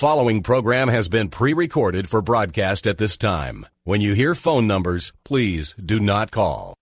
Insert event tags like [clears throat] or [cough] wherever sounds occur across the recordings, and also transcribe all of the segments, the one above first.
Following program has been pre-recorded for broadcast at this time. When you hear phone numbers, please do not call.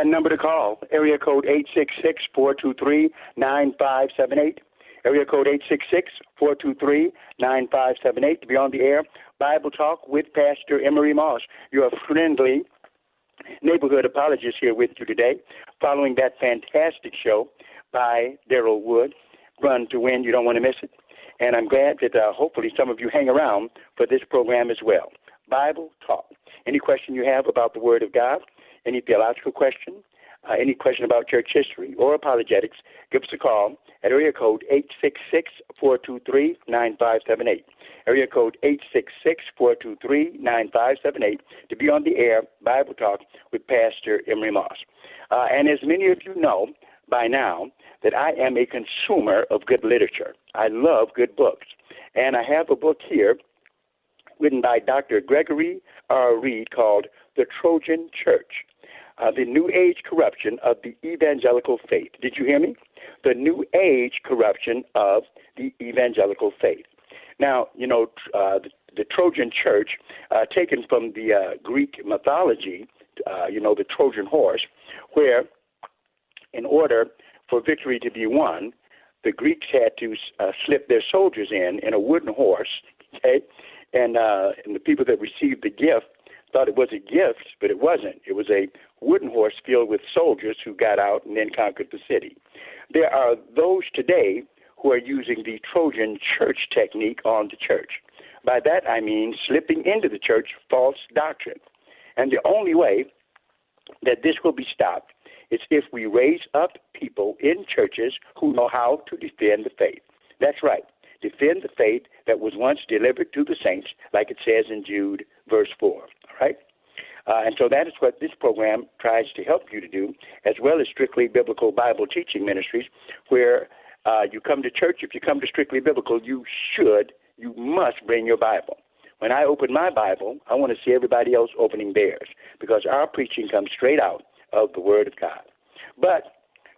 That number to call, area code 866-423-9578. Area code 866-423-9578 to be on the air. Bible Talk with Pastor Emery Moss, your friendly neighborhood apologist here with you today, following that fantastic show by Daryl Wood, Run to Win. You don't want to miss it. And I'm glad that uh, hopefully some of you hang around for this program as well. Bible Talk. Any question you have about the Word of God, any theological question, uh, any question about church history or apologetics, give us a call at area code 866-423-9578. Area code 866-423-9578 to be on the air Bible Talk with Pastor Emery Moss. Uh, and as many of you know by now, that I am a consumer of good literature. I love good books. And I have a book here written by Dr. Gregory R. Reid called The Trojan Church uh, the New Age corruption of the evangelical faith. Did you hear me? The New Age corruption of the evangelical faith. Now, you know, uh, the, the Trojan church, uh, taken from the uh, Greek mythology, uh, you know, the Trojan horse, where in order for victory to be won, the Greeks had to uh, slip their soldiers in in a wooden horse, [laughs] okay, and uh, and the people that received the gift thought it was a gift, but it wasn't. It was a wooden horse filled with soldiers who got out and then conquered the city. There are those today who are using the Trojan church technique on the church. By that I mean slipping into the church false doctrine. And the only way that this will be stopped is if we raise up people in churches who know how to defend the faith. That's right. Defend the faith that was once delivered to the saints, like it says in Jude, verse 4 right? Uh, and so that is what this program tries to help you to do, as well as strictly biblical Bible teaching ministries, where uh, you come to church. If you come to strictly biblical, you should, you must bring your Bible. When I open my Bible, I want to see everybody else opening theirs because our preaching comes straight out of the Word of God. But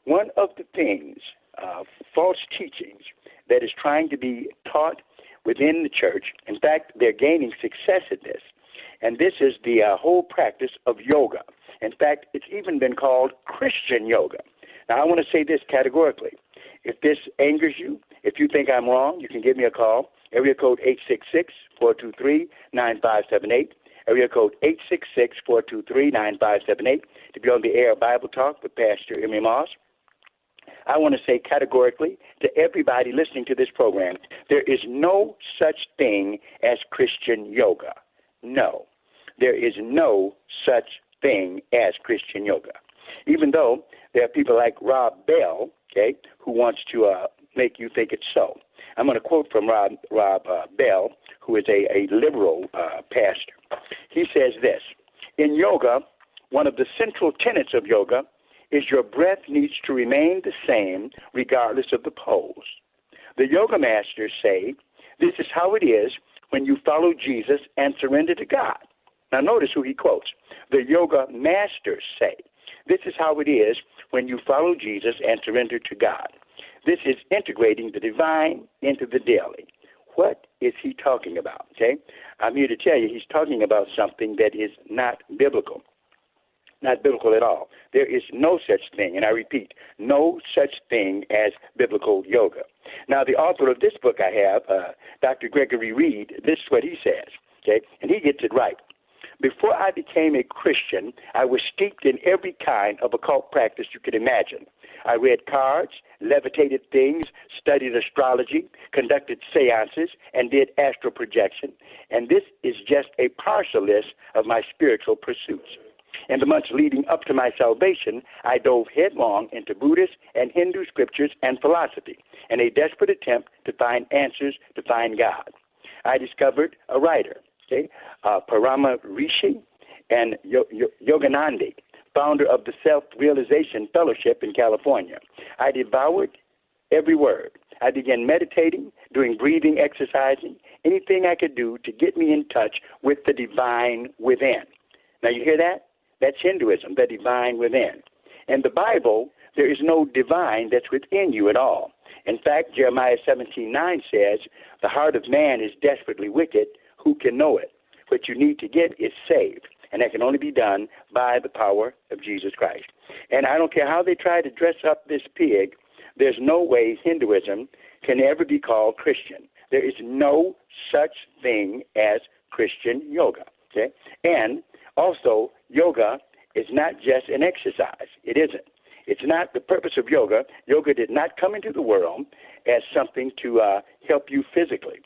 one of the things, uh, false teachings, that is trying to be taught within the church, in fact, they're gaining success at this, and this is the uh, whole practice of yoga. In fact, it's even been called Christian yoga. Now, I want to say this categorically. If this angers you, if you think I'm wrong, you can give me a call. Area code 866-423-9578. Area code 866-423-9578 to be on the air Bible Talk with Pastor Emery Moss. I want to say categorically to everybody listening to this program, there is no such thing as Christian yoga. No there is no such thing as Christian yoga. Even though there are people like Rob Bell, okay, who wants to uh, make you think it's so. I'm going to quote from Rob, Rob uh, Bell, who is a, a liberal uh, pastor. He says this In yoga, one of the central tenets of yoga is your breath needs to remain the same regardless of the pose. The yoga masters say this is how it is when you follow Jesus and surrender to God. Now, notice who he quotes. The yoga masters say, This is how it is when you follow Jesus and surrender to God. This is integrating the divine into the daily. What is he talking about? Okay? I'm here to tell you he's talking about something that is not biblical. Not biblical at all. There is no such thing, and I repeat, no such thing as biblical yoga. Now, the author of this book I have, uh, Dr. Gregory Reid, this is what he says, okay? And he gets it right. Before I became a Christian, I was steeped in every kind of occult practice you could imagine. I read cards, levitated things, studied astrology, conducted seances, and did astral projection. And this is just a partial list of my spiritual pursuits. In the months leading up to my salvation, I dove headlong into Buddhist and Hindu scriptures and philosophy in a desperate attempt to find answers to find God. I discovered a writer, okay, uh, Parama Rishi and Yogananda, founder of the Self Realization Fellowship in California. I devoured every word. I began meditating, doing breathing exercising, anything I could do to get me in touch with the divine within. Now, you hear that? That's Hinduism, the divine within. In the Bible, there is no divine that's within you at all. In fact, Jeremiah 17:9 says, "The heart of man is desperately wicked. Who can know it?" What you need to get is saved, and that can only be done by the power of Jesus Christ. And I don't care how they try to dress up this pig, there's no way Hinduism can ever be called Christian. There is no such thing as Christian yoga. Okay? And also, yoga is not just an exercise. It isn't. It's not the purpose of yoga. Yoga did not come into the world as something to uh, help you physically.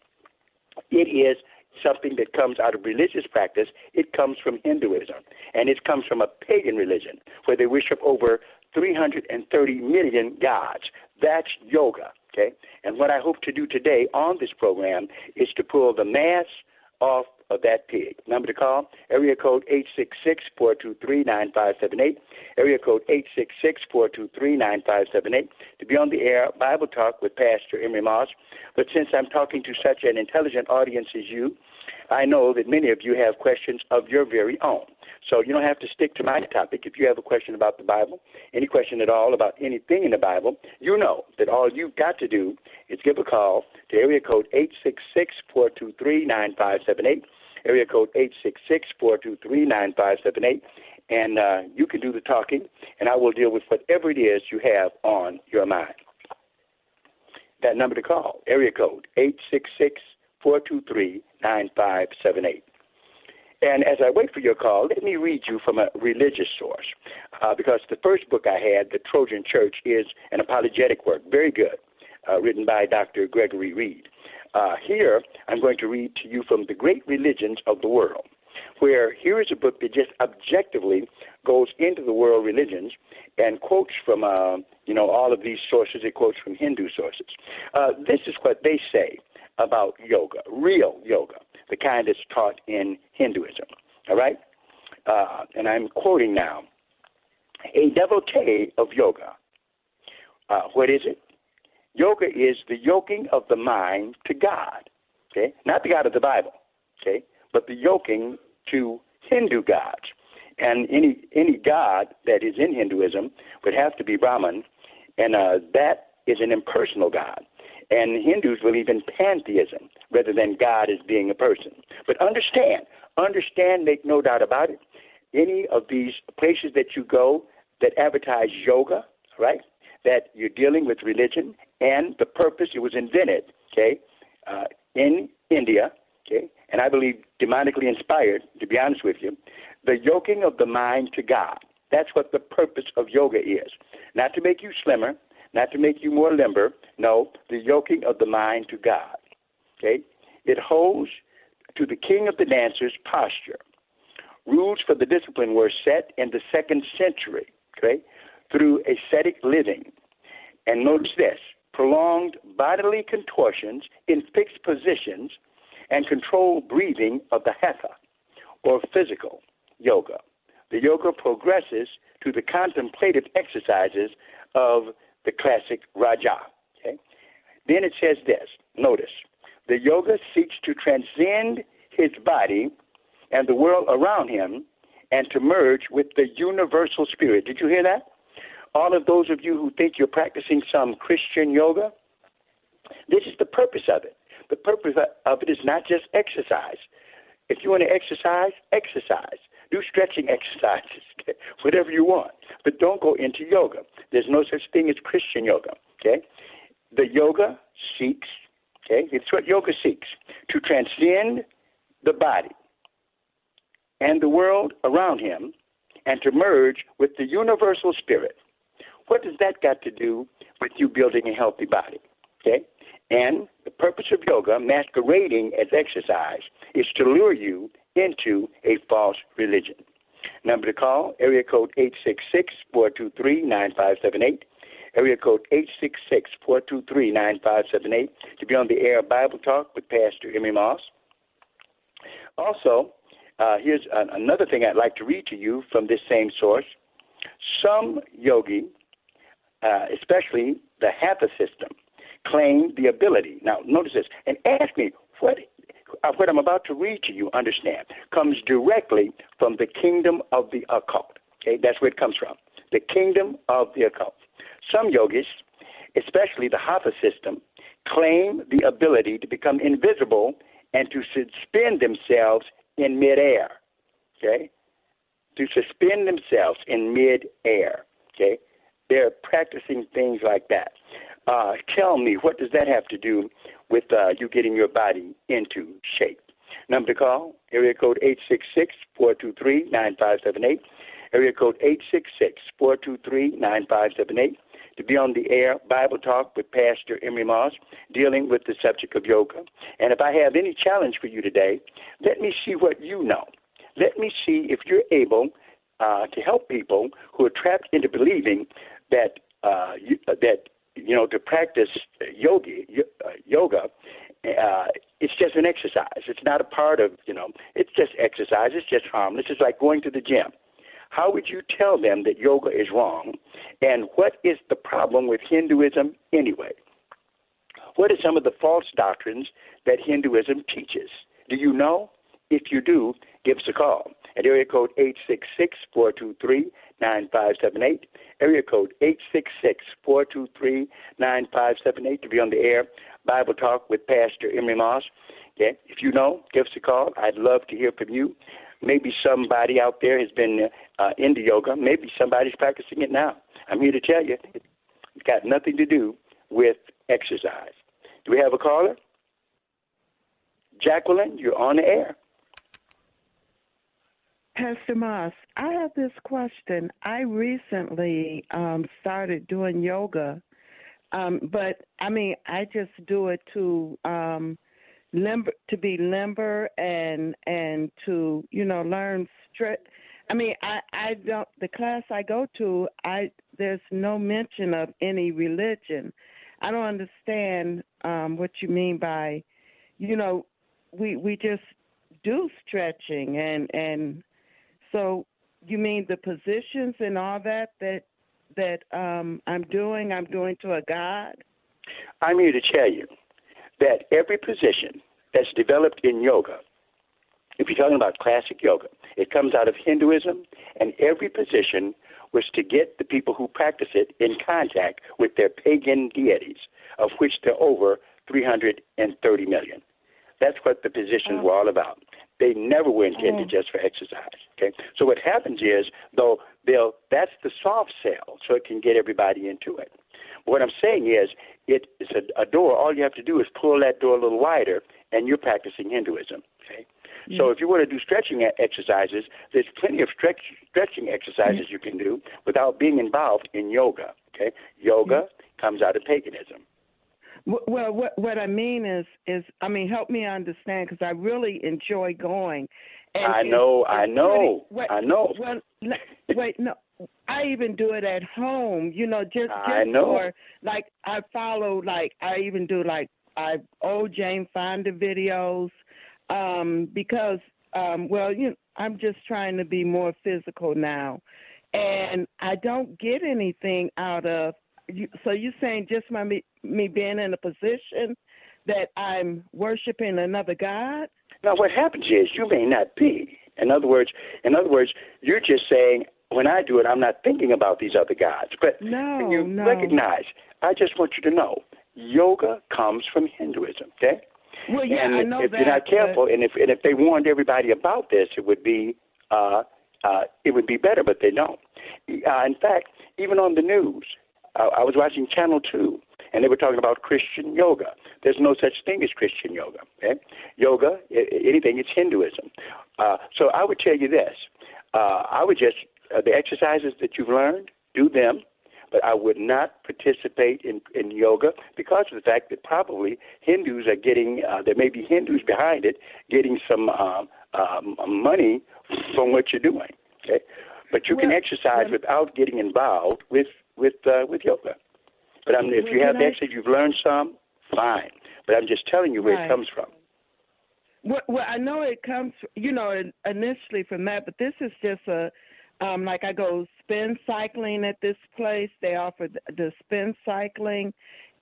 It is something that comes out of religious practice. It comes from Hinduism, and it comes from a pagan religion where they worship over 330 million gods. That's yoga. Okay, and what I hope to do today on this program is to pull the mask off of that pig. Number to call, area code 866-423-9578, area code 866-423-9578, to be on the air, Bible Talk with Pastor Emery Moss. But since I'm talking to such an intelligent audience as you, I know that many of you have questions of your very own. So you don't have to stick to my topic. If you have a question about the Bible, any question at all about anything in the Bible, you know that all you've got to do is give a call to area code 866-423-9578, area code 866-423-9578, and uh, you can do the talking, and I will deal with whatever it is you have on your mind. That number to call, area code 866 423 9578. And as I wait for your call, let me read you from a religious source, uh, because the first book I had, The Trojan Church, is an apologetic work, very good, uh, written by Dr. Gregory Reid. Uh, here, I'm going to read to you from The Great Religions of the World, where here is a book that just objectively goes into the world religions and quotes from, uh, you know, all of these sources. It quotes from Hindu sources. Uh, this is what they say about yoga, real yoga the kind that's taught in Hinduism. All right? Uh, and I'm quoting now a devotee of yoga. Uh, what is it? Yoga is the yoking of the mind to God. Okay? Not the God of the Bible. Okay? But the yoking to Hindu gods. And any any god that is in Hinduism would have to be Brahman, and uh, that is an impersonal God. And Hindus believe in pantheism rather than God as being a person. But understand, understand, make no doubt about it. Any of these places that you go that advertise yoga, right? That you're dealing with religion and the purpose it was invented, okay, uh, in India, okay, and I believe demonically inspired, to be honest with you, the yoking of the mind to God. That's what the purpose of yoga is. Not to make you slimmer, not to make you more limber. No, the yoking of the mind to God. Okay? It holds to the king of the dancers posture. Rules for the discipline were set in the second century, okay, through ascetic living. And notice this prolonged bodily contortions in fixed positions and controlled breathing of the hatha, or physical yoga. The yoga progresses to the contemplative exercises of the classic Raja. Okay? Then it says this notice, The yoga seeks to transcend his body and the world around him and to merge with the universal spirit. Did you hear that? All of those of you who think you're practicing some Christian yoga, this is the purpose of it. The purpose of it is not just exercise. If you want to exercise, exercise. Do stretching exercises, [laughs] whatever you want. But don't go into yoga. There's no such thing as Christian yoga. Okay? The yoga seeks, okay, it's what yoga seeks, to transcend the body and the world around him and to merge with the universal spirit. What does that got to do with you building a healthy body? Okay? And the purpose of yoga, masquerading as exercise, is to lure you into a false religion. Number to call, area code 866-423-9578. Area code 866-423-9578 to be on the air of Bible Talk with Pastor Emery Moss. Also, uh, here's another thing I'd like to read to you from this same source. Some yogi, uh, especially the Hatha system, claim the ability. Now, notice this, and ask me what what I'm about to read to you. Understand comes directly from the kingdom of the occult. Okay, that's where it comes from. The kingdom of the occult. Some yogis, especially the Hatha system, claim the ability to become invisible and to suspend themselves in midair. Okay? To suspend themselves in midair. Okay? They're practicing things like that. Uh, tell me, what does that have to do with uh, you getting your body into shape? Number to call, area code 866-423-9578. Area code 866-423-9578 to be on the air Bible Talk with Pastor Emery Moss, dealing with the subject of yoga. And if I have any challenge for you today, let me see what you know. Let me see if you're able uh, to help people who are trapped into believing that uh, you, uh, that you know to practice yoga uh, yoga uh, it's just an exercise. It's not a part of you know. It's just exercise. It's just harmless. It's like going to the gym. How would you tell them that yoga is wrong? And what is the problem with Hinduism anyway? What are some of the false doctrines that Hinduism teaches? Do you know? If you do, give us a call at area code 866-423-9578. Area code 866-423-9578 to be on the air. Bible Talk with Pastor Emery Moss. Okay? If you know, give us a call. I'd love to hear from you. Maybe somebody out there has been uh, into yoga. Maybe somebody's practicing it now. I'm here to tell you, it's got nothing to do with exercise. Do we have a caller? Jacqueline, you're on the air. Pastor Moss, I have this question. I recently um, started doing yoga, um, but I mean, I just do it to um, limber to be limber and and to you know learn stretch. I mean, I I don't the class I go to. I there's no mention of any religion. I don't understand um, what you mean by, you know, we we just do stretching and and so you mean the positions and all that that that um, I'm doing. I'm doing to a God. I'm here to tell you that every position that's developed in yoga, if you're talking about classic yoga, it comes out of Hinduism, and every position was to get the people who practice it in contact with their pagan deities, of which there are over 330 million. That's what the positions oh. were all about. They never were intended just for exercise. Okay, so what happens is though they'll that's the soft sell, so it can get everybody into it. What I'm saying is, it is a, a door. All you have to do is pull that door a little wider, and you're practicing Hinduism. Okay. Mm-hmm. So if you want to do stretching exercises, there's plenty of stretch, stretching exercises mm-hmm. you can do without being involved in yoga. Okay. Yoga mm-hmm. comes out of paganism. Well, what what I mean is is I mean help me understand because I really enjoy going. And I know, I know, I know. Well, [laughs] wait, no, I even do it at home. You know, just just know. for like I follow like I even do like I old Jane Fonda videos um because um well you know, I'm just trying to be more physical now and I don't get anything out of you, so you're saying just my me, being in a position that I'm worshiping another god? Now, what happens is you may not be. In other words, in other words, you're just saying when I do it, I'm not thinking about these other gods. But no, you no. recognize, I just want you to know, yoga comes from Hinduism. Okay. Well, yeah, and I if, know if that. you're not careful, and if and if they warned everybody about this, it would be uh, uh, it would be better, but they don't. Uh, in fact, even on the news, uh, I was watching Channel Two, and they were talking about Christian yoga. There's no such thing as Christian yoga. Okay? Yoga, anything, it's Hinduism. Uh, so I would tell you this: uh, I would just uh, the exercises that you've learned, do them. But I would not participate in, in yoga because of the fact that probably Hindus are getting, uh, there may be Hindus behind it, getting some uh, um, money from what you're doing. Okay, but you well, can exercise well, without getting involved with with uh, with yoga. But I mean, if you have exercise, you've learned some, fine. But I'm just telling you where right. it comes from. Well, well, I know it comes, you know, initially from that, but this is just a, um, like I go spin cycling at this place. They offer the, the spin cycling.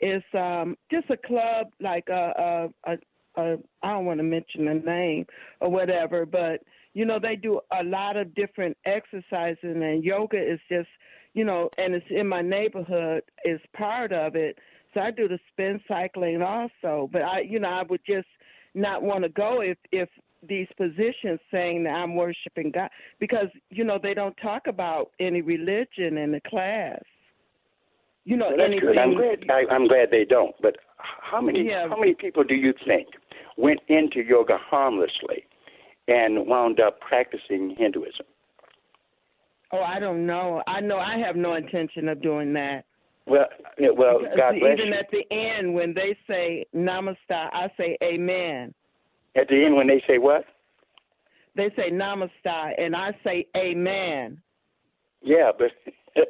It's um, just a club, like a, a, a, a I don't want to mention the name or whatever, but you know they do a lot of different exercises, and yoga is just, you know, and it's in my neighborhood is part of it. So I do the spin cycling also, but I, you know, I would just not want to go if if these positions saying that I'm worshiping God because you know they don't talk about any religion in the class. You know, well, that's anything. good. I'm glad. I, I'm glad they don't. But how many Yeah. how many people do you think went into yoga harmlessly and wound up practicing Hinduism? Oh, I don't know. I know I have no intention of doing that. Well, well, Because God bless even you. at the end when they say namaste, I say amen. At the end, when they say what? They say namaste, and I say amen. Yeah, but [laughs]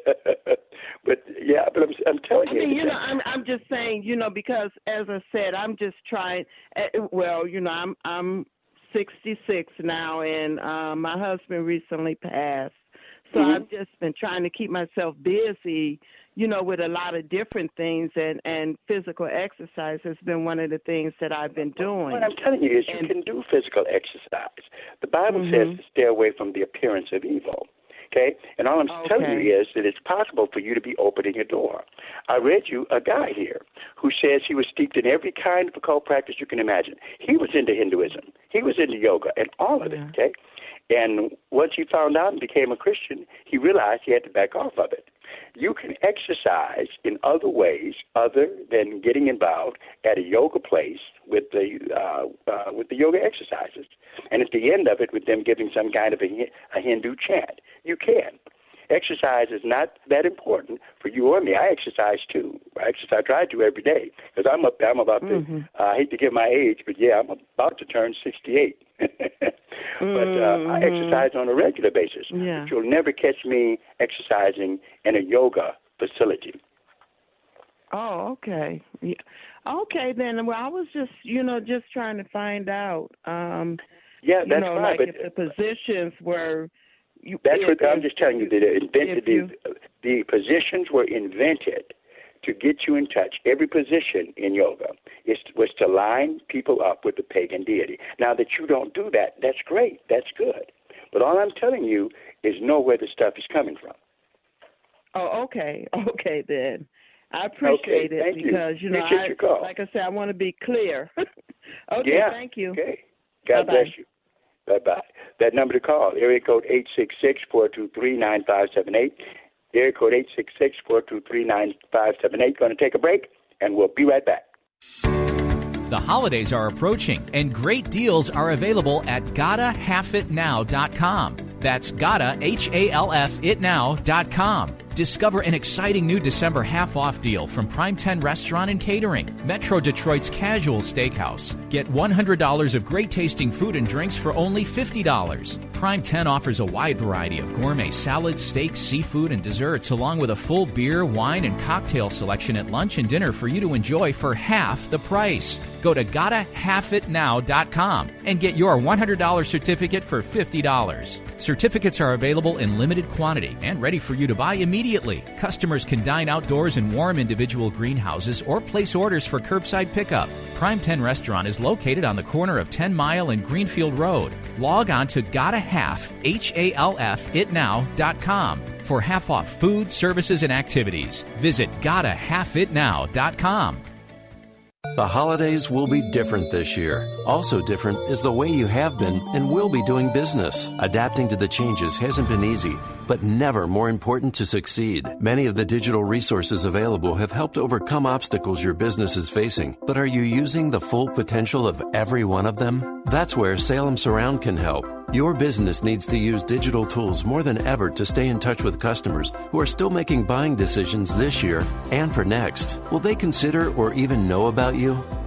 but yeah, but I'm I'm telling I you. mean, you know, I'm I'm just saying, you know, because as I said, I'm just trying. eh, Well, you know, I'm I'm 66 now, and uh, my husband recently passed, so Mhm. I've just been trying to keep myself busy, you know, with a lot of different things, and and physical exercise has been one of the things that I've been doing. What I'm telling you is you can do physical exercise. The Bible Mhm. says to stay away from the appearance of evil. Okay? And all I'm telling you is that it's possible for you to be opening a door. I read you a guy here who says he was steeped in every kind of occult practice you can imagine. He was into Hinduism. He was into yoga and all of Yeah. it, okay? And once he found out and became a Christian, he realized he had to back off of it. You can exercise in other ways other than getting involved at a yoga place with the uh, uh, with the yoga exercises, and at the end of it, with them giving some kind of a, a Hindu chant. You can. Exercise is not that important for you or me. I exercise too. I exercise. I try to every day because I'm up. I'm about to. Mhm. Uh, I hate to give my age, but yeah, I'm about to turn 68. [laughs] but uh, I Mhm. exercise on a regular basis. Yeah. But you'll never catch me exercising in a yoga facility. Oh, okay. Yeah. Okay, then. Well, I was just, you know, just trying to find out. Um, Yeah, you that's know, fine. like but if the positions were. You, That's what I'm just telling you. That invented you- the, the positions were invented to get you in touch. Every position in yoga is was to line people up with the pagan deity. Now that you don't do that, that's great. That's good. But all I'm telling you is know where the stuff is coming from. Oh, okay, [laughs] okay then. I appreciate Okay, it thank you. because you know, Appreciate I, your call. like I said, I want to be clear. [laughs] okay, yeah. thank you. Okay. God Bye-bye. bless you. Bye bye. That number to call, area code eight six six four two three nine five seven eight. Area code eight six six four two three nine five seven eight. Going to take a break, and we'll be right back. The holidays are approaching, and great deals are available at GottaHalfItNow.com. That's Gotta, H A L F itnow.com. Discover an exciting new December half off deal from Prime 10 Restaurant and Catering, Metro Detroit's Casual Steakhouse. Get $100 of great tasting food and drinks for only $50. Prime 10 offers a wide variety of gourmet salads, steaks, seafood, and desserts, along with a full beer, wine, and cocktail selection at lunch and dinner for you to enjoy for half the price. Go to gottahalfitnow.com and get your $100 certificate for $50. Certificates are available in limited quantity and ready for you to buy immediately. Customers can dine outdoors in warm individual greenhouses or place orders for curbside pickup. Prime 10 Restaurant is located on the corner of 10 Mile and Greenfield Road. Log on to gottahalf, H-A-L-F, itnow.com for half off food, services, and activities. Visit gottahalfitnow.com. The holidays will be different this year. Also different is the way you have been and will be doing business. Adapting to the changes hasn't been easy, but never more important to succeed. Many of the digital resources available have helped overcome obstacles your business is facing, but are you using the full potential of every one of them? That's where Salem Surround can help. Your business needs to use digital tools more than ever to stay in touch with customers who are still making buying decisions this year and for next. Will they consider or even know about you?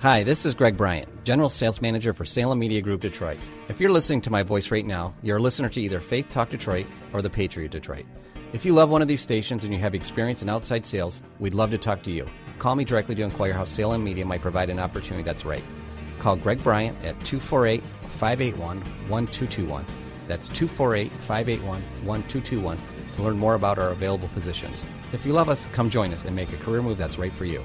Hi, this is Greg Bryant, General Sales Manager for Salem Media Group Detroit. If you're listening to my voice right now, you're a listener to either Faith Talk Detroit or The Patriot Detroit. If you love one of these stations and you have experience in outside sales, we'd love to talk to you. Call me directly to inquire how Salem Media might provide an opportunity that's right. Call Greg Bryant at 248 581 1221. That's 248 581 1221 to learn more about our available positions. If you love us, come join us and make a career move that's right for you.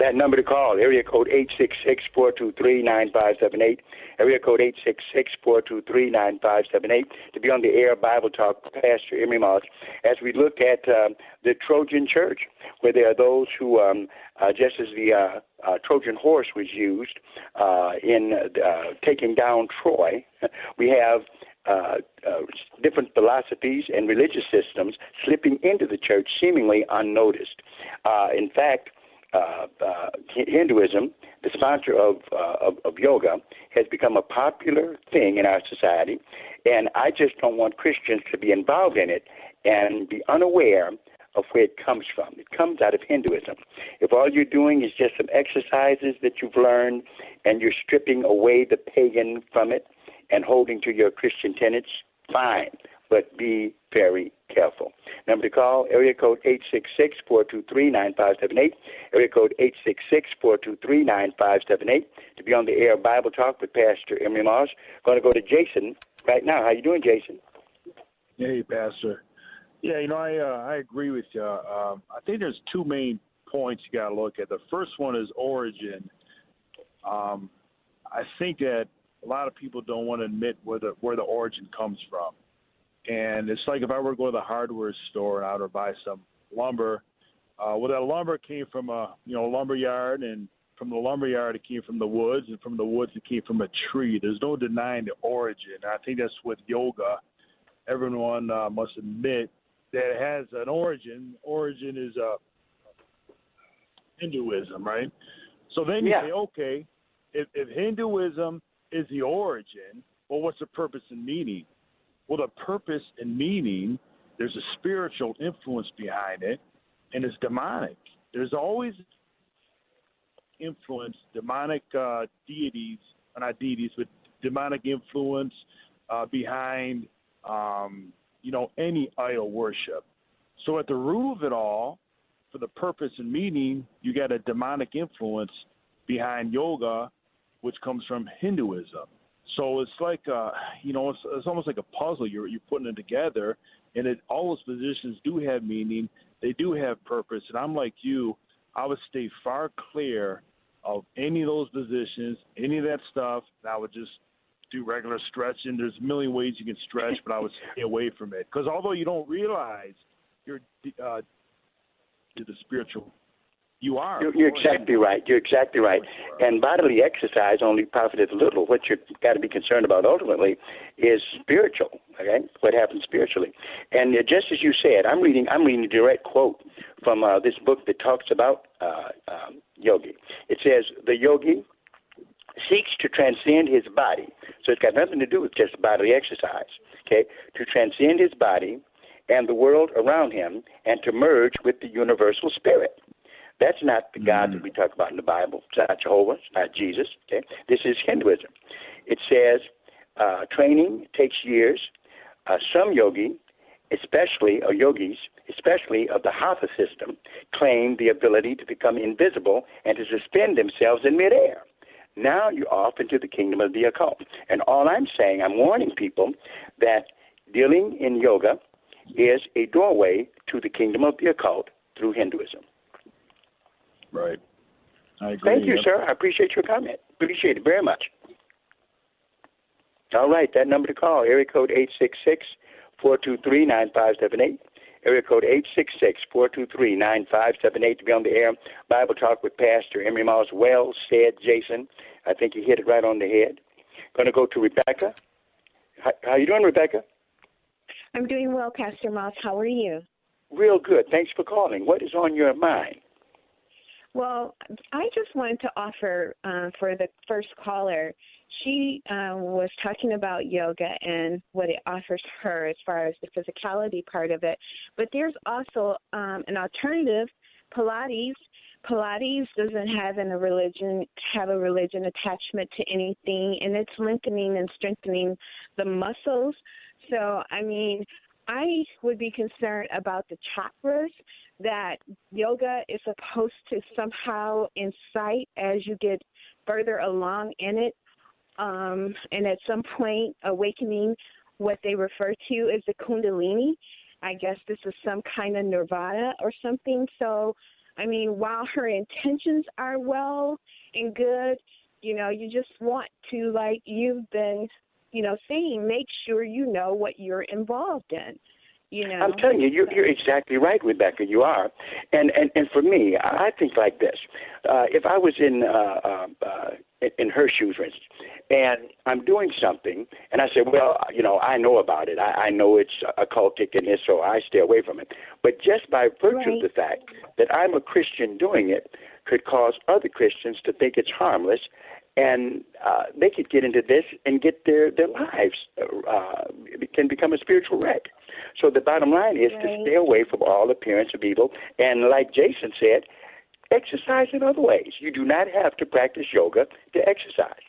That number to call, area code 866-423-9578, area code 866-423-9578, to be on the air Bible Talk, Pastor Emery Moss, as we look at uh, the Trojan Church, where there are those who, um, uh, just as the uh, uh, Trojan horse was used uh, in uh, taking down Troy, [laughs] we have uh, uh, different philosophies and religious systems slipping into the church seemingly unnoticed. Uh, in fact, uh, uh, Hinduism, the sponsor of, uh, of of yoga, has become a popular thing in our society, and I just don't want Christians to be involved in it and be unaware of where it comes from. It comes out of Hinduism. If all you're doing is just some exercises that you've learned and you're stripping away the pagan from it and holding to your Christian tenets, fine, but be very careful. Number to call, area code 866-423-9578, area code 866-423-9578 to be on the air Bible Talk with Pastor Emery Moss. Going to go to Jason right now. How you doing, Jason? Hey, Pastor. Yeah, you know, I uh, I agree with you. Um, I think there's two main points you got to look at. The first one is origin. Um, I think that a lot of people don't want to admit where the where the origin comes from. And it's like if I were to go to the hardware store and out to buy some lumber, uh, well, that lumber came from a you know lumber yard, and from the lumber yard it came from the woods, and from the woods it came from a tree. There's no denying the origin. I think that's with yoga. Everyone uh, must admit that it has an origin. Origin is uh, Hinduism, right? So then you Yeah. say, okay, if, if Hinduism is the origin, well, what's the purpose and meaning? Well, the purpose and meaning, there's a spiritual influence behind it, and it's demonic. There's always influence, demonic uh, deities, not deities, but demonic influence uh, behind, um, you know, any idol worship. So at the root of it all, for the purpose and meaning, you got a demonic influence behind yoga, which comes from Hinduism. So it's like, uh, you know, it's, it's almost like a puzzle. You're you're putting it together, and it all those positions do have meaning. They do have purpose. And I'm like you, I would stay far clear of any of those positions, any of that stuff. And I would just do regular stretching. There's a million ways you can stretch, but I would [laughs] stay away from it because although you don't realize you're uh, to the spiritual you are. You're, you're exactly right. You're exactly right. And bodily exercise only profiteth little. What you've got to be concerned about ultimately is spiritual. Okay, what happens spiritually. And uh, just as you said, I'm reading. I'm reading a direct quote from uh, this book that talks about uh, um, yogi. It says the yogi seeks to transcend his body. So it's got nothing to do with just bodily exercise. Okay, to transcend his body and the world around him, and to merge with the universal spirit. That's not the God mm. that we talk about in the Bible. It's not Jehovah. It's not Jesus. Okay? This is Hinduism. It says uh, training takes years. Uh, some yogi, especially or yogis, especially of the Hatha system, claim the ability to become invisible and to suspend themselves in midair. Now you're off into the kingdom of the occult. And all I'm saying, I'm warning people that dealing in yoga is a doorway to the kingdom of the occult through Hinduism. Right. I agree. Thank you, yep. sir. I appreciate your comment. Appreciate it very much. All right, that number to call, area code eight six six four two three nine five seven eight. Area code eight six six four two three nine five seven eight to be on the air. Bible Talk with Pastor Emery Moss. Well said, Jason. I think you hit it right on the head. Going to go to Rebecca. How, how you doing, Rebecca? I'm doing well, Pastor Moss. How are you? Real good. Thanks for calling. What is on your mind? Well, I just wanted to offer uh, for the first caller. She uh, was talking about yoga and what it offers her as far as the physicality part of it. But there's also um, an alternative, Pilates. Pilates doesn't have a religion have a religion attachment to anything, and it's lengthening and strengthening the muscles. So, I mean, I would be concerned about the chakras that yoga is supposed to somehow incite as you get further along in it, um, and at some point awakening what they refer to as the kundalini. I guess this is some kind of nirvana or something. So, I mean, while her intentions are well and good, you know, you just want to, like you've been, you know, saying, make sure you know what you're involved in. You know, I'm telling you, you're, you're exactly right, Rebecca. You are, and and and for me, I think like this: uh, if I was in uh, uh, uh in her shoes, for instance, and I'm doing something, and I say, well, you know, I know about it. I, I know it's occultic and this, so I stay away from it. But just by virtue right. of the fact that I'm a Christian doing it, could cause other Christians to think it's harmless and uh, they could get into this and get their their lives uh, can become a spiritual wreck. So the bottom line is right. to stay away from all appearance of evil, and like Jason said, exercise in other ways. You do not have to practice yoga to exercise.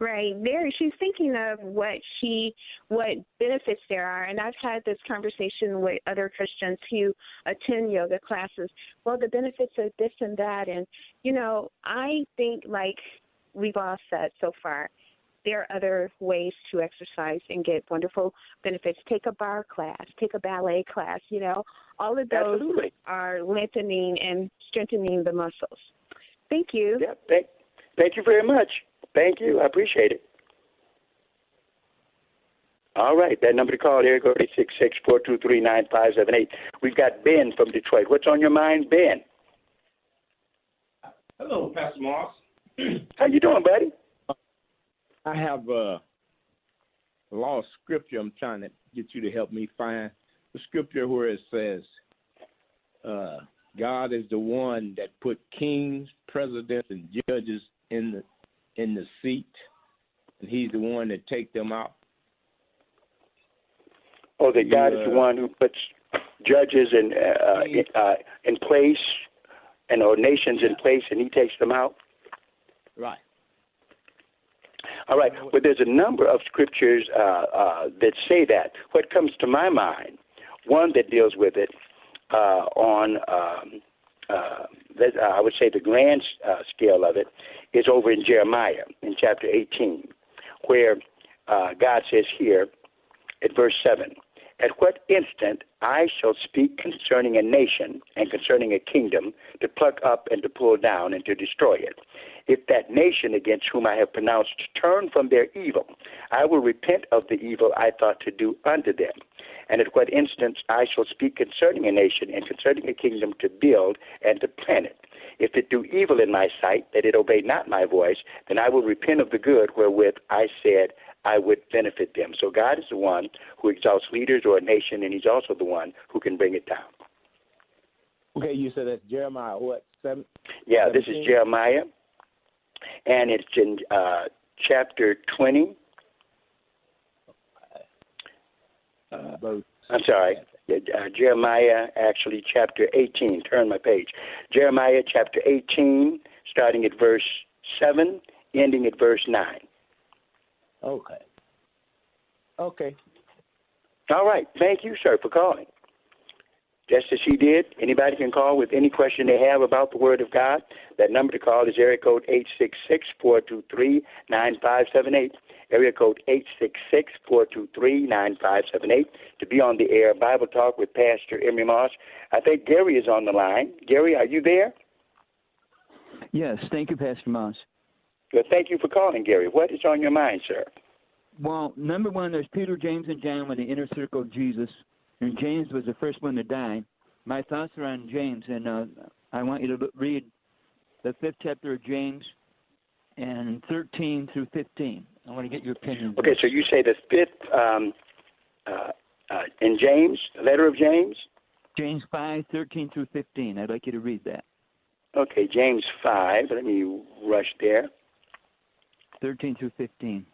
Right. There she's thinking of what she what benefits there are. And I've had this conversation with other Christians who attend yoga classes. Well the benefits of this and that and you know, I think like we've all said so far, there are other ways to exercise and get wonderful benefits. Take a barre class, take a ballet class, you know. All of those Absolutely. are lengthening and strengthening the muscles. Thank you. Yeah, thank, thank you very much. Thank you. I appreciate it. All right, that number to call here, go to six six four two three nine five seven eight. We've got Ben from Detroit. What's on your mind, Ben? Hello, Pastor Moss. [clears throat] How you doing, buddy? I have uh, a law of scripture. I'm trying to get you to help me find the scripture where it says, uh, "God is the one that put kings, presidents, and judges in the in the seat, and He's the one that take them out." Oh, that God is the one who puts judges in uh, in, uh, in place and or nations in place, and He takes them out. Right. All right. Well, there's a number of scriptures uh, uh, that say that. What comes to my mind one that deals with it uh, on, um, uh, uh, I would say, the grand uh, scale of it is over in Jeremiah in chapter 18, where God says here at verse 7 At what instant I shall speak concerning a nation and concerning a kingdom to pluck up and to pull down and to destroy it. If that nation against whom I have pronounced turn from their evil, I will repent of the evil I thought to do unto them. And at what instance I shall speak concerning a nation and concerning a kingdom to build and to plant it. If it do evil in my sight, that it obey not my voice, then I will repent of the good wherewith I said I would benefit them. So God is the one who exalts leaders or a nation, and He's also the one who can bring it down. Okay, you said that's Jeremiah what seven? Yeah, 17? this is Jeremiah, and it's in uh, chapter twenty. Uh, I'm sorry, uh, Jeremiah, actually, chapter 18. Turn my page. Jeremiah, chapter 18, starting at verse 7, ending at verse 9. Okay. Okay. All right. Thank you, sir, for calling. Just as she did, anybody can call with any question they have about the Word of God. That number to call is area code eight six six four two three nine five seven eight. Area code eight six six four two three nine five seven eight to be on the air Bible Talk with Pastor Emery Moss. I think Gary is on the line. Gary, are you there? Yes, thank you, Pastor Moss. Well, thank you for calling, Gary. What is on your mind, sir? Well, number one, there's Peter, James, and John with the inner circle of Jesus, and James was the first one to die. My thoughts are on James, and uh, I want you to read the fifth chapter of James and 13 through 15. I want to get your opinion. Okay, so you say the fifth um, uh, uh, in James, the letter of James? James 5, 13 through 15. I'd like you to read that. Okay, James 5. Let me rush there. 13 through 15.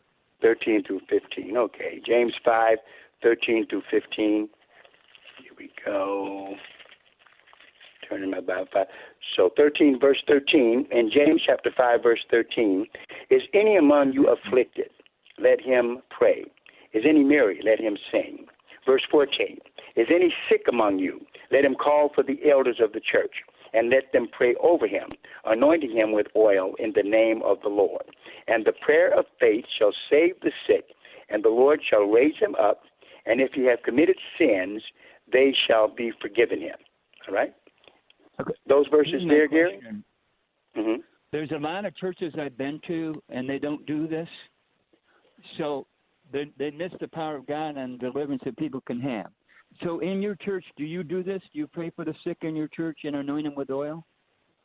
13 through 15. Okay. James 5, 13 through 15. Here we go. Turning my Bible 5. So 13, verse 13, in James chapter 5, verse 13, is any among you afflicted? Let him pray. Is any merry? Let him sing. Verse 14, is any sick among you? Let him call for the elders of the church and let them pray over him, anointing him with oil in the name of the Lord. And the prayer of faith shall save the sick, and the Lord shall raise him up, and if he have committed sins, they shall be forgiven him. All right? Okay. Those verses there, Gary? Mm-hmm. There's a lot of churches I've been to, and they don't do this. So they, they miss the power of God and deliverance that people can have. So in your church, do you do this? Do you pray for the sick in your church and anoint them with oil?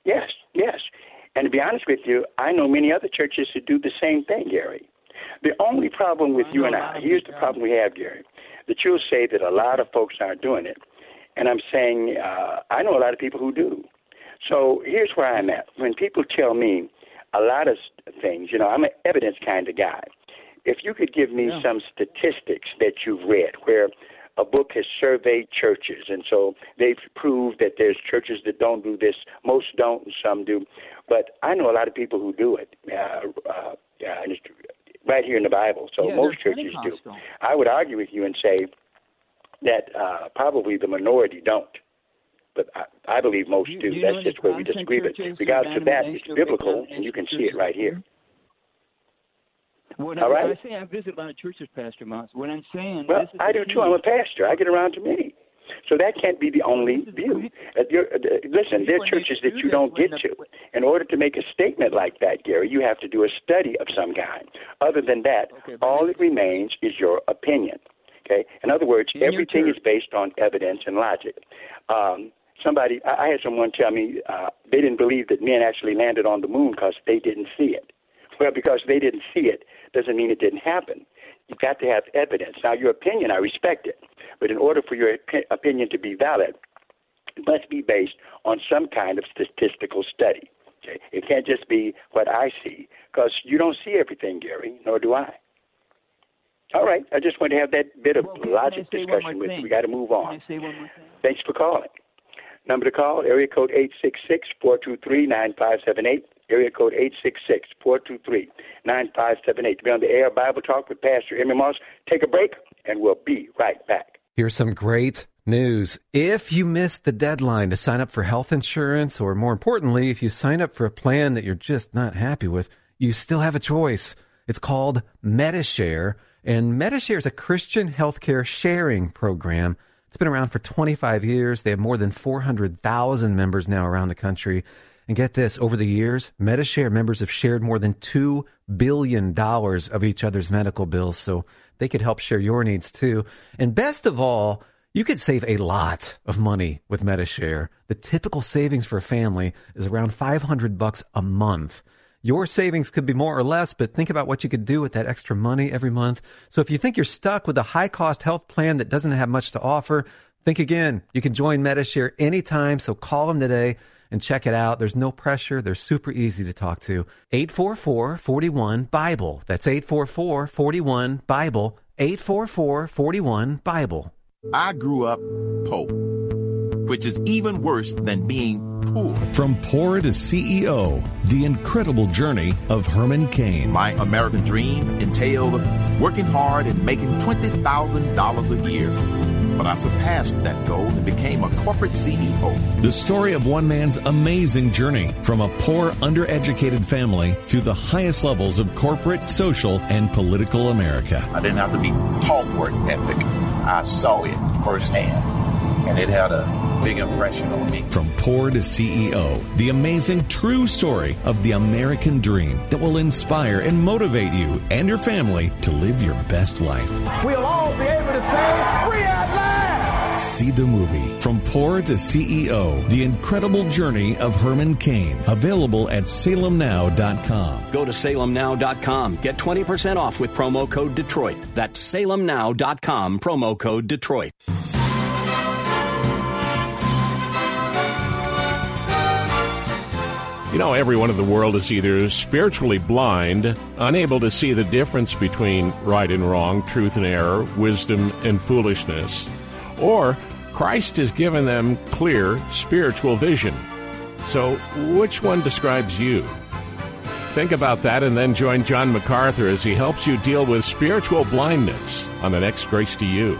Yes, yes. And to be honest with you, I know many other churches who do the same thing, Gary. The only problem with you and I, here's the problem we have, Gary, that you'll say that a lot of folks aren't doing it. And I'm saying, uh, I know a lot of people who do. So here's where I'm at. When people tell me a lot of things, you know, I'm an evidence kind of guy. If you could give me yeah. some statistics that you've read where a book has surveyed churches, and so they've proved that there's churches that don't do this. Most don't, and some do. But I know a lot of people who do it. Uh, uh, and it's right here in the Bible. So yeah, most churches do. I would argue with you and say that uh, probably the minority don't. But I, I believe most do. do. That's just where we disagree. But regardless of that, it's biblical, and you can see it right here. What All I, right. I say I visit a lot of churches, Pastor Moss. What I'm saying. Well, this is I do too. I'm a pastor. I get around to many. So that can't be the only view. Uh, uh, listen, there are churches that you don't get to. In order to make a statement like that, Gary, you have to do a study of some kind. Other than that, okay, all it remains is your opinion. Okay. In other words, In everything is based on evidence and logic. Um, somebody, I, I had someone tell me uh, they didn't believe that men actually landed on the moon because they didn't see it. Well, because they didn't see it doesn't mean it didn't happen. You've got to have evidence. Now, your opinion, I respect it, but in order for your opinion to be valid, it must be based on some kind of statistical study. Okay? It can't just be what I see, because you don't see everything, Gary, nor do I. All right, I just want to have that bit of well, logic discussion with you. We got to move on. Can I say one more thing? Thanks for calling. Number to call, area code eight six six four two three nine five seven eight. Area code eight six six four two three nine five seven eight. To be on the air, Bible Talk with Pastor Emery Moss. Take a break, and we'll be right back. Here's some great News. If you missed the deadline to sign up for health insurance, or more importantly, if you sign up for a plan that you're just not happy with, you still have a choice. It's called Medi-Share, and Medi-Share is a Christian healthcare sharing program. It's been around for 25 years. They have more than 400,000 members now around the country. And get this, over the years, Medi-Share members have shared more than $2 billion of each other's medical bills, so they could help share your needs too. And best of all, you could save a lot of money with Medi-Share. The typical savings for a family is around 500 bucks a month. Your savings could be more or less, but think about what you could do with that extra money every month. So if you think you're stuck with a high cost health plan that doesn't have much to offer, think again. You can join Medi-Share anytime, so call them today and check it out. There's no pressure. They're super easy to talk to. 844-41-BIBLE. That's 844-41-BIBLE. 844-41-BIBLE. I grew up poor, which is even worse than being poor. From poor to CEO, the incredible journey of Herman Cain. My American dream entailed working hard and making $20,000 a year. But I surpassed that goal and became a corporate CEO. The story of one man's amazing journey from a poor, undereducated family to the highest levels of corporate, social, and political America. I didn't have to be taught work ethic. I saw it firsthand, and it had a big impression on me. From poor to CEO, the amazing true story of the American dream that will inspire and motivate you and your family to live your best life. We'll all be able to say, Free at last! See the movie From Poor to CEO The Incredible Journey of Herman Cain. Available at salemnow.com. Go to salemnow.com. Get 20% off with promo code Detroit. That's salemnow.com, promo code Detroit. You know, everyone in the world is either spiritually blind, unable to see the difference between right and wrong, truth and error, wisdom and foolishness, or Christ has given them clear spiritual vision. So, which one describes you? Think about that and then join John MacArthur as he helps you deal with spiritual blindness on the next Grace to You.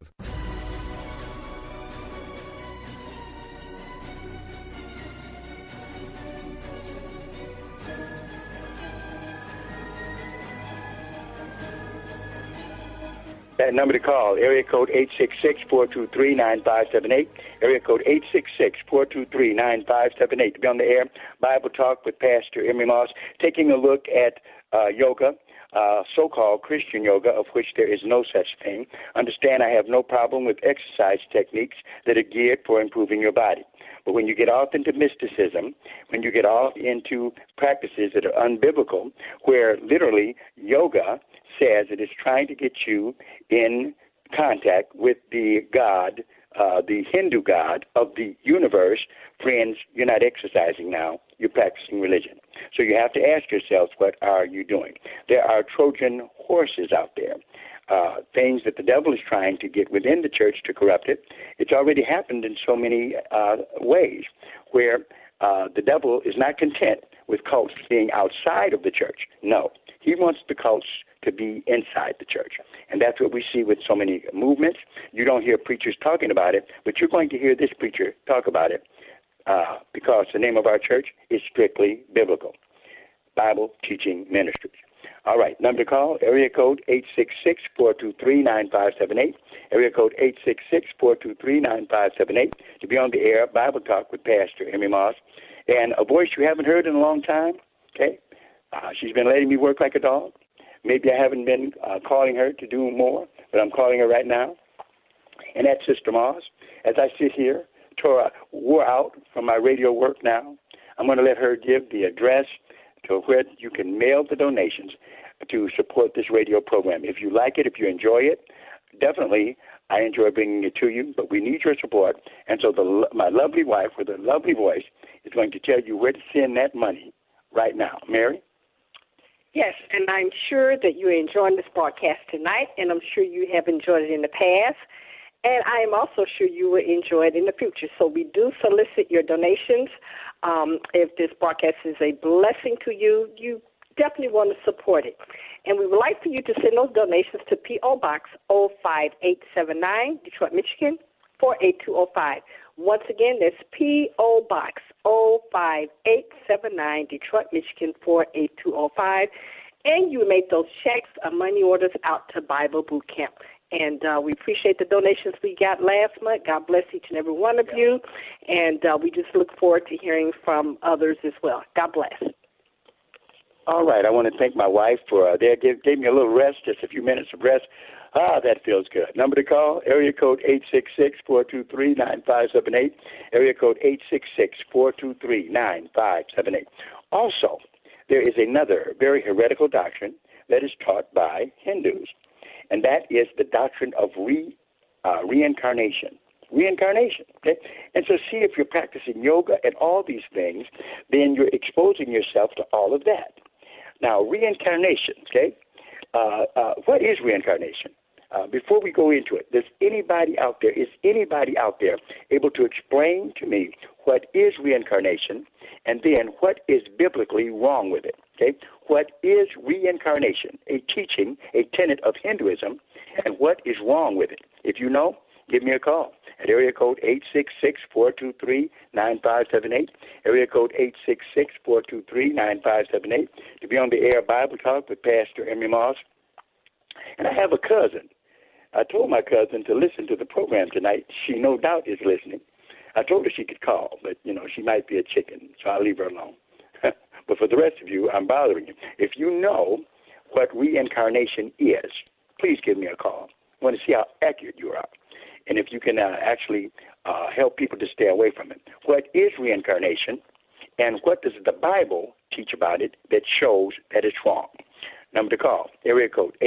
That number to call, area code 866-423-9578, area code 866-423-9578 to be on the air. Bible Talk with Pastor Emery Moss, taking a look at uh, yoga, uh, so-called Christian yoga, of which there is no such thing. Understand I have no problem with exercise techniques that are geared for improving your body. But when you get off into mysticism, when you get off into practices that are unbiblical, where literally yoga says it is trying to get you in contact with the God, uh, the Hindu God of the universe, friends, you're not exercising now, you're practicing religion. So you have to ask yourselves, what are you doing? There are Trojan horses out there. Uh, things that the devil is trying to get within the church to corrupt it. It's already happened in so many uh, ways where uh, the devil is not content with cults being outside of the church. No, he wants the cults to be inside the church. And that's what we see with so many movements. You don't hear preachers talking about it, but you're going to hear this preacher talk about it uh, because the name of our church is strictly biblical Bible Teaching Ministries. All right, number to call, area code 866-423-9578, area code 866-423-9578 to be on the air, Bible Talk with Pastor Emery Moss. And a voice you haven't heard in a long time, okay? Uh, she's been letting me work like a dog. Maybe I haven't been uh, calling her to do more, but I'm calling her right now. And that's Sister Moss. As I sit here, tore, wore out from my radio work now, I'm going to let her give the address to where you can mail the donations to support this radio program. If you like it, if you enjoy it, definitely I enjoy bringing it to you, but we need your support. And so the, my lovely wife with a lovely voice is going to tell you where to send that money right now. Mary? Yes, and I'm sure that you're enjoying this broadcast tonight, and I'm sure you have enjoyed it in the past. And I am also sure you will enjoy it in the future. So we do solicit your donations. Um, if this broadcast is a blessing to you, you definitely want to support it. And we would like for you to send those donations to P.O. Box 05879, Detroit, Michigan 48205. Once again, that's P.O. Box 05879, Detroit, Michigan 48205. And you make those checks or money orders out to Bible Boot Camp. And uh, we appreciate the donations we got last month. God bless each and every one of you. And uh, we just look forward to hearing from others as well. God bless. All right. I want to thank my wife for uh, they gave, gave me a little rest, just a few minutes of rest. Ah, that feels good. Number to call, area code eight six six four two three nine five seven eight. Area code eight six six four two three nine five seven eight. Also, there is another very heretical doctrine that is taught by Hindus and that is the doctrine of re, uh, reincarnation. Reincarnation. Okay? And so, see if you're practicing yoga and all these things, then you're exposing yourself to all of that. Now, reincarnation, okay? Uh, uh, what is reincarnation? Uh, before we go into it, does anybody out there, is anybody out there able to explain to me what is reincarnation and then what is biblically wrong with it? Okay? What is reincarnation? A teaching, a tenet of Hinduism, and what is wrong with it? If you know, give me a call at area code 866-423-9578, area code 866-423-9578 to be on the air Bible Talk with Pastor Emery Moss. And I have a cousin. I told my cousin to listen to the program tonight. She no doubt is listening. I told her she could call, but you know she might be a chicken, so I'll leave her alone. [laughs] but for the rest of you, I'm bothering you. If you know what reincarnation is, please give me a call. I want to see how accurate you are, and if you can uh, actually uh, help people to stay away from it. What is reincarnation, and what does the Bible teach about it that shows that it's wrong? Number to call, area code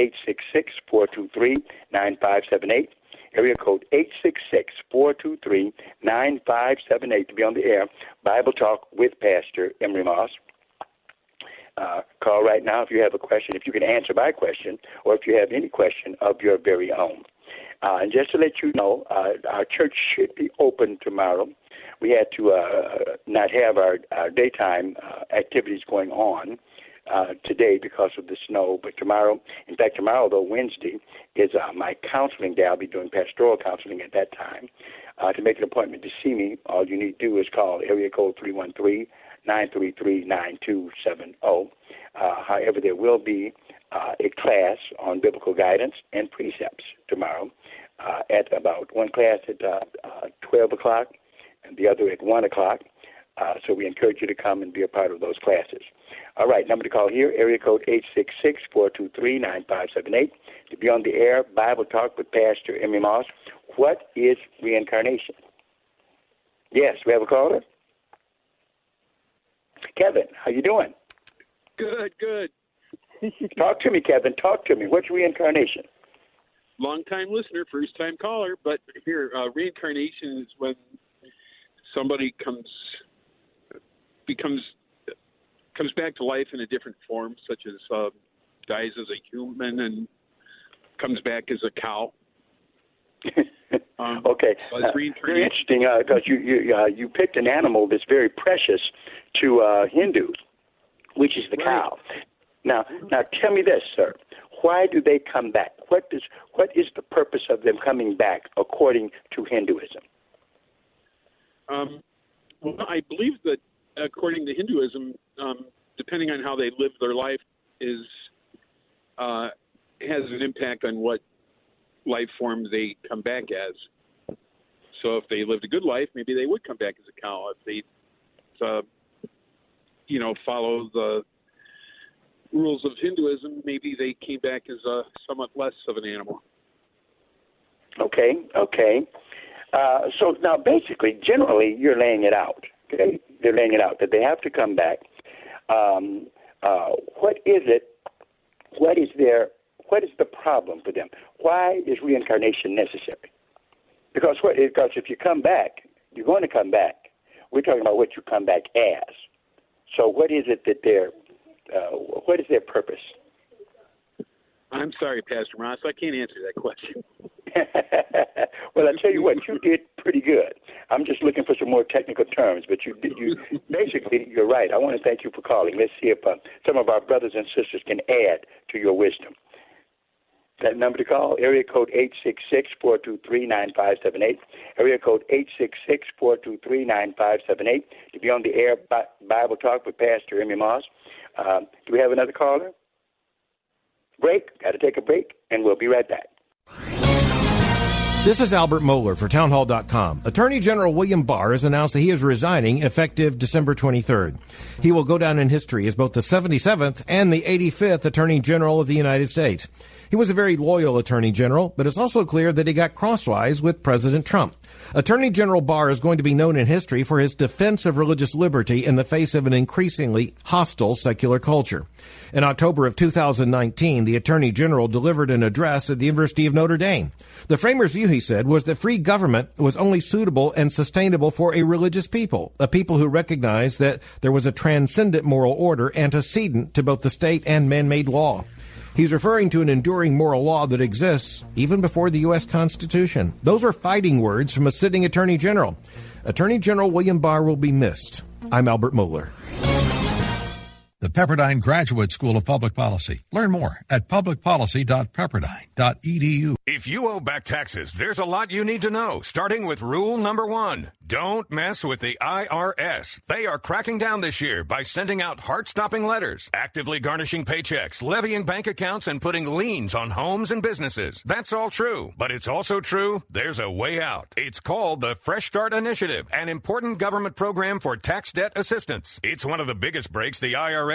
866-423-9578. Area code 866-423-9578 to be on the air. Bible Talk with Pastor Emery Moss. Uh, call right now if you have a question, if you can answer my question, or if you have any question of your very own. Uh, and just to let you know, uh, our church should be open tomorrow. We had to uh, not have our, our daytime uh, activities going on uh, today because of the snow. But tomorrow, in fact, tomorrow, though, Wednesday, is uh, my counseling day. I'll be doing pastoral counseling at that time. Uh, to make an appointment to see me, all you need to do is call area code 313 933 9270. Uh, however, there will be uh, a class on biblical guidance and precepts tomorrow uh, at about one class at uh, uh, 12 o'clock and the other at 1 o'clock. Uh, so we encourage you to come and be a part of those classes. All right, number to call here, area code 866-423-9578. To be on the air, Bible Talk with Pastor Emery Moss. What is reincarnation? Yes, we have a caller. Kevin, how you doing? Good, good. [laughs] Talk to me, Kevin. Talk to me. What's reincarnation? Long time listener, first time caller. But here, uh, reincarnation is when somebody comes becomes comes back to life in a different form, such as uh, dies as a human and comes back as a cow. [laughs] um, okay, uh, very interesting because uh, you you uh, you picked an animal that's very precious to uh, Hindus, which is the right. cow. Now, now tell me this, sir. Why do they come back? What does what is the purpose of them coming back according to Hinduism? Um, well, I believe that according to Hinduism, um, depending on how they live their life, is uh, has an impact on what life form they come back as. So if they lived a good life, maybe they would come back as a cow. If they, uh, you know, follow the rules of Hinduism, maybe they came back as a somewhat less of an animal. Okay, okay. Uh, so now, basically, generally, you're laying it out. Okay, they're laying it out that they have to come back. Um, uh, what is it? What is their? What is the problem for them? Why is reincarnation necessary? Because what? Because if you come back, you're going to come back. We're talking about what you come back as. So, what is it that they're? Uh, what is their purpose? I'm sorry, Pastor Ross, I can't answer that question. [laughs] well, I tell you what, you did pretty good. I'm just looking for some more technical terms, but you you basically you're right. I want to thank you for calling. Let's see if uh, some of our brothers and sisters can add to your wisdom. That number to call, area code 866-423-9578, area code 866-423-9578 to be on the air Bible Talk with Pastor Emery Moss. Um, do we have another caller? Break. Got to take a break, and we'll be right back. This is Albert Mohler for Townhall.com. Attorney General William Barr has announced that he is resigning effective December 23rd. He will go down in history as both the 77th and the 85th Attorney General of the United States. He was a very loyal Attorney General, but it's also clear that he got crosswise with President Trump. Attorney General Barr is going to be known in history for his defense of religious liberty in the face of an increasingly hostile secular culture. In October of 2019, the Attorney General delivered an address at the University of Notre Dame. The framers' view, he said, was that free government was only suitable and sustainable for a religious people, a people who recognized that there was a transcendent moral order antecedent to both the state and man-made law. He's referring to an enduring moral law that exists even before the U.S. Constitution. Those are fighting words from a sitting Attorney General. Attorney General William Barr will be missed. I'm Albert Mohler the Pepperdine Graduate School of Public Policy. Learn more at publicpolicy.pepperdine.edu. If you owe back taxes, there's a lot you need to know, starting with rule number one. Don't mess with the IRS. They are cracking down this year by sending out heart stopping letters, actively garnishing paychecks, levying bank accounts, and putting liens on homes and businesses. That's all true. But it's also true there's a way out. It's called the Fresh Start Initiative, an important government program for tax debt assistance. It's one of the biggest breaks the IRS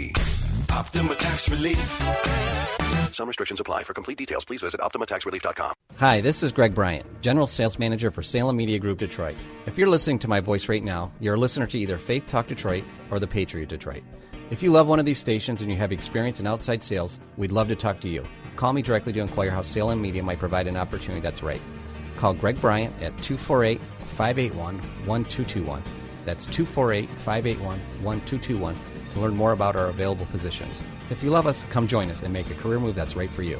Optima Tax Relief. Some restrictions apply. For complete details, please visit OptimaTaxRelief.com. Hi, this is Greg Bryant, General Sales Manager for Salem Media Group Detroit. If you're listening to my voice right now, you're a listener to either Faith Talk Detroit or The Patriot Detroit. If you love one of these stations and you have experience in outside sales, we'd love to talk to you. Call me directly to inquire how Salem Media might provide an opportunity that's right. Call Greg Bryant at 248 581 1221. That's 248 581 1221 to learn more about our available positions. If you love us, come join us and make a career move that's right for you.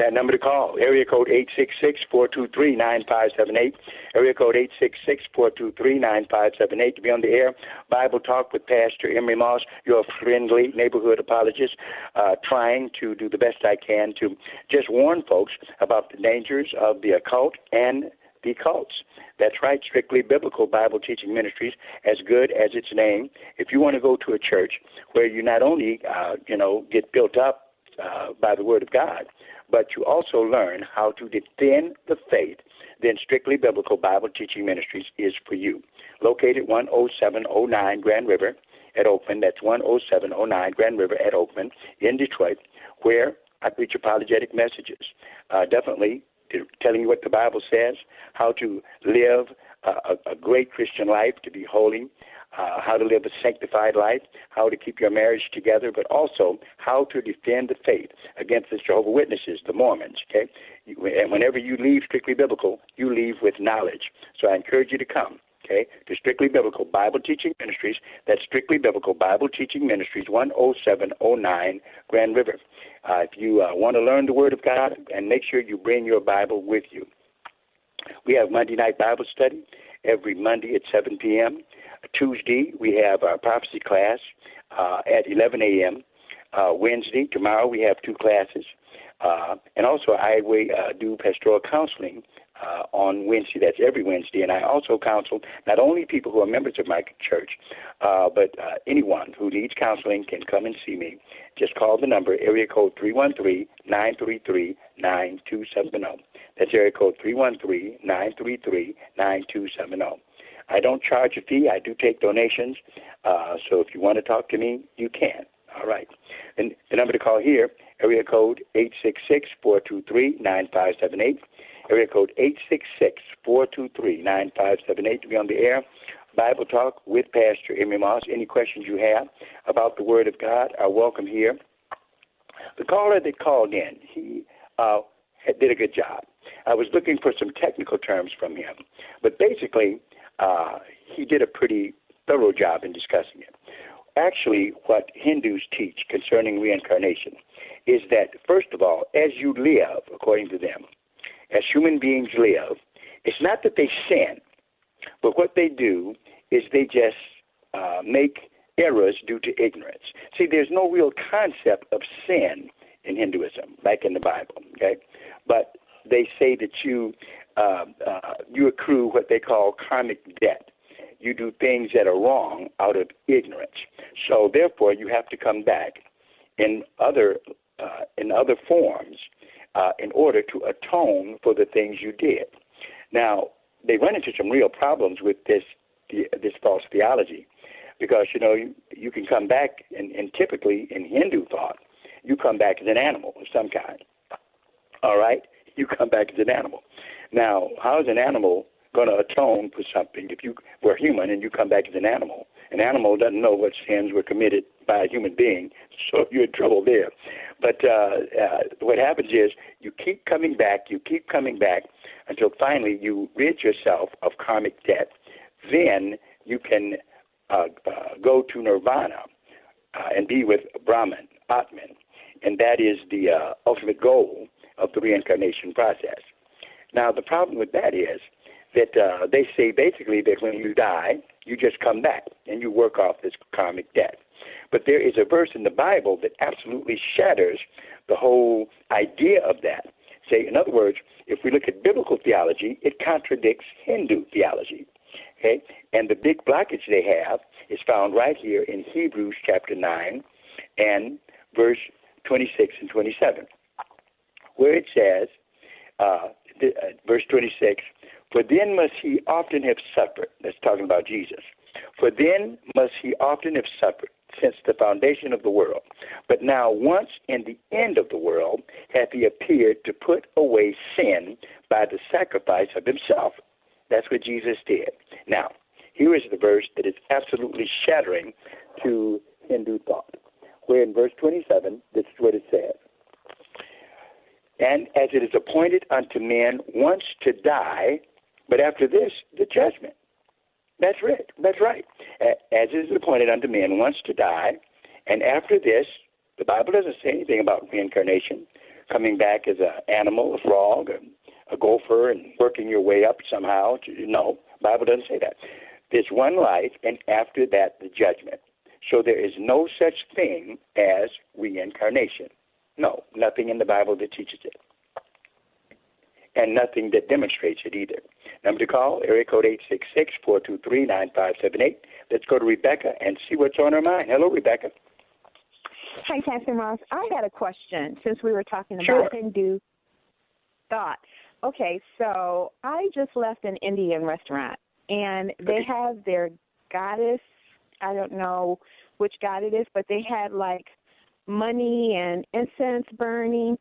That number to call, area code 866-423-9578, area code 866-423-9578 to be on the air. Bible Talk with Pastor Emery Moss, your friendly neighborhood apologist, uh, trying to do the best I can to just warn folks about the dangers of the occult and the cults. That's right, strictly biblical Bible teaching ministries, as good as its name. If you want to go to a church where you not only, uh, you know, get built up uh, by the Word of God, but you also learn how to defend the faith, then Strictly Biblical Bible Teaching Ministries is for you. Located 10709 Grand River at Oakland, That's 10709 Grand River at Oakland in Detroit, where I preach apologetic messages. Uh, definitely telling you what the Bible says, how to live a, a, a great Christian life, to be holy, uh, how to live a sanctified life, how to keep your marriage together, but also how to defend the faith against the Jehovah Witnesses, the Mormons. Okay, and whenever you leave strictly biblical, you leave with knowledge. So I encourage you to come. Okay, to Strictly Biblical Bible Teaching Ministries. That's Strictly Biblical Bible Teaching Ministries, 10709 Grand River. Uh, if you uh, want to learn the Word of God, and make sure you bring your Bible with you. We have Monday night Bible study every Monday at 7 p.m. Tuesday, we have our prophecy class uh, at 11 a.m. Uh, Wednesday, tomorrow, we have two classes. Uh, and also, I uh, do pastoral counseling uh, on Wednesday. That's every Wednesday. And I also counsel not only people who are members of my church, uh, but uh, anyone who needs counseling can come and see me. Just call the number, area code 313 933 9270. That's area code 313 933 9270. I don't charge a fee. I do take donations. Uh, so if you want to talk to me, you can. All right. And the number to call here, area code 866-423-9578. Area code 866-423-9578 to be on the air. Bible Talk with Pastor Emery Moss. Any questions you have about the Word of God are welcome here. The caller that called in, he uh, did a good job. I was looking for some technical terms from him, but basically, uh, he did a pretty thorough job in discussing it. Actually, what Hindus teach concerning reincarnation is that, first of all, as you live, according to them, as human beings live, it's not that they sin, but what they do is they just uh, make errors due to ignorance. See, there's no real concept of sin in Hinduism, like in the Bible, okay? But they say that you uh, uh, you accrue what they call karmic debt. You do things that are wrong out of ignorance. So therefore, you have to come back in other uh, in other forms uh, in order to atone for the things you did. Now they run into some real problems with this this false theology because you know you, you can come back and, and typically in Hindu thought you come back as an animal of some kind. All right, you come back as an animal. Now, how is an animal going to atone for something if you were human and you come back as an animal? An animal doesn't know what sins were committed by a human being, so you're in trouble there. But uh, uh, what happens is you keep coming back, you keep coming back until finally you rid yourself of karmic debt. Then you can uh, uh, go to nirvana uh, and be with Brahman, Atman, and that is the uh, ultimate goal of the reincarnation process. Now, the problem with that is that uh, they say basically that when you die, you just come back and you work off this karmic debt. But there is a verse in the Bible that absolutely shatters the whole idea of that. Say, in other words, if we look at biblical theology, it contradicts Hindu theology. Okay? And the big blockage they have is found right here in Hebrews chapter 9 and verse 26 and 27, where it says, uh, Uh, verse 26, for then must he often have suffered. That's talking about Jesus. For then must he often have suffered since the foundation of the world. But now, once in the end of the world, hath he appeared to put away sin by the sacrifice of himself. That's what Jesus did. Now, here is the verse that is absolutely shattering to Hindu thought, where in verse 27, this is what it says and as it is appointed unto men once to die, but after this, the judgment. That's right. That's right. As it is appointed unto men once to die, and after this, the Bible doesn't say anything about reincarnation, coming back as an animal, a frog, a, a gopher, and working your way up somehow. To, no, Bible doesn't say that. There's one life, and after that, the judgment. So there is no such thing as reincarnation. No, nothing in the Bible that teaches it. And nothing that demonstrates it either. Number to call, area code 866-423-9578. Let's go to Rebecca and see what's on her mind. Hello, Rebecca. Hi, Pastor Moss. I had a question since we were talking about sure. Hindu thought. Okay, so I just left an Indian restaurant, and they have their goddess I don't know which god it is, but they had like money and incense burning,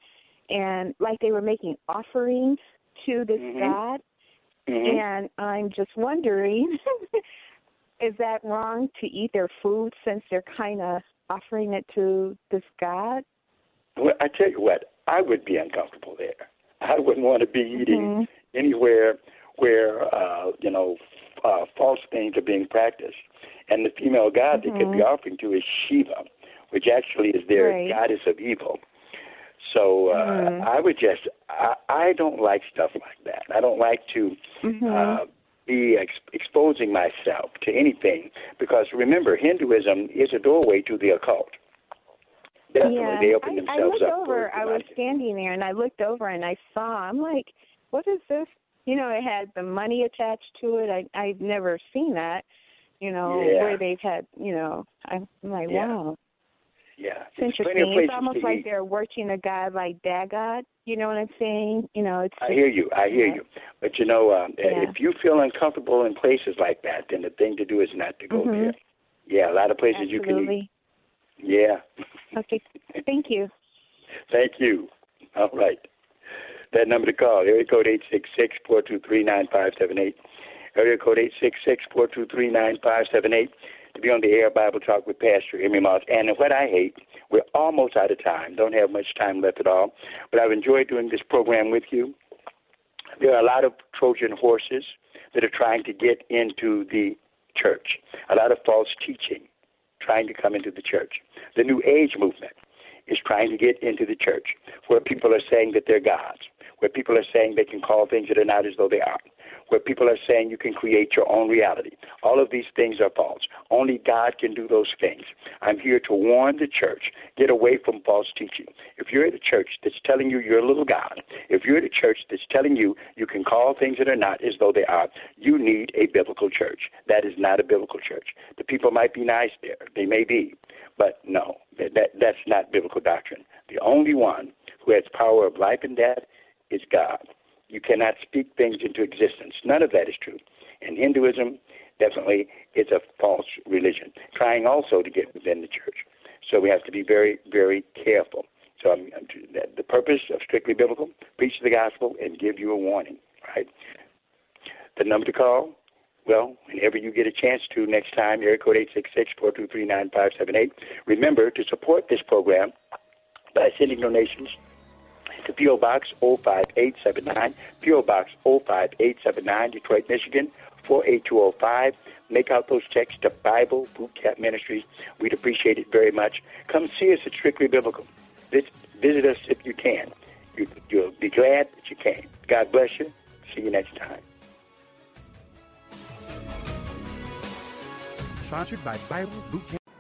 and like they were making offerings to this Mhm. god. Mhm. And I'm just wondering, [laughs] is that wrong to eat their food since they're kind of offering it to this god? Well, I tell you what, I would be uncomfortable there. I wouldn't want to be eating anywhere where uh, you know uh, false things are being practiced. And the female god they could be Mhm. offering to is Shiva, which actually is their Right. goddess of evil. So uh, Mhm. I would just I, I don't like stuff like that. I don't like to Mm-hmm. uh, be ex- exposing myself to anything because remember Hinduism is a doorway to the occult. Definitely, yeah, they open I, I themselves looked up. over. I was standing there, and I looked over, and I saw. I'm like, what is this? You know, it had the money attached to it. I I've never seen that. You know, Yeah. where they've had. You know, I'm like, Yeah. wow, Yeah, it's plenty interesting. It's almost like eat. they're worshiping a god like Dagon. You know what I'm saying? You know, it's. I hear you. I hear yeah. you. But you know, um, Yeah. if you feel uncomfortable in places like that, then the thing to do is not to go Mhm. there. Yeah, a lot of places you can eat. Absolutely. Yeah. Okay. [laughs] Thank you. Thank you. All right. That number to call, area code eight six six four two three nine five seven eight. Area code eight six six four two three nine five seven eight to be on the air Bible Talk with Pastor Emery Moss. And what I hate, we're almost out of time. Don't have much time left at all. But I've enjoyed doing this program with you. There are a lot of Trojan horses that are trying to get into the church. A lot of false teaching trying to come into the church. The New Age movement is trying to get into the church where people are saying that they're gods, where people are saying they can call things that are not as though they are, where people are saying you can create your own reality. All of these things are false. Only God can do those things. I'm here to warn the church get away from false teaching. If you're at a church that's telling you you're a little God, if you're at a church that's telling you you can call things that are not as though they are, you need a biblical church. That is not a biblical church. The people might be nice there, they may be, but no, that, that that's not biblical doctrine. The only one who has power of life and death is God. You cannot speak things into existence. None of that is true. And Hinduism definitely is a false religion, trying also to get within the church. So we have to be very, very careful. So I'm, I'm, the purpose of strictly biblical, preach the gospel and give you a warning, right? The number to call, well, whenever you get a chance to next time, area code 866-423-9578. Remember to support this program by sending donations to P.O. Box 05879, P.O. Box 05879, Detroit, Michigan 48205. Make out those checks to Bible Boot Camp Ministries. We'd appreciate it very much. Come see us at Strictly Biblical. Visit, us if you can. You, you'll be glad that you came. God bless you. See you next time. Sponsored by Bible Boot.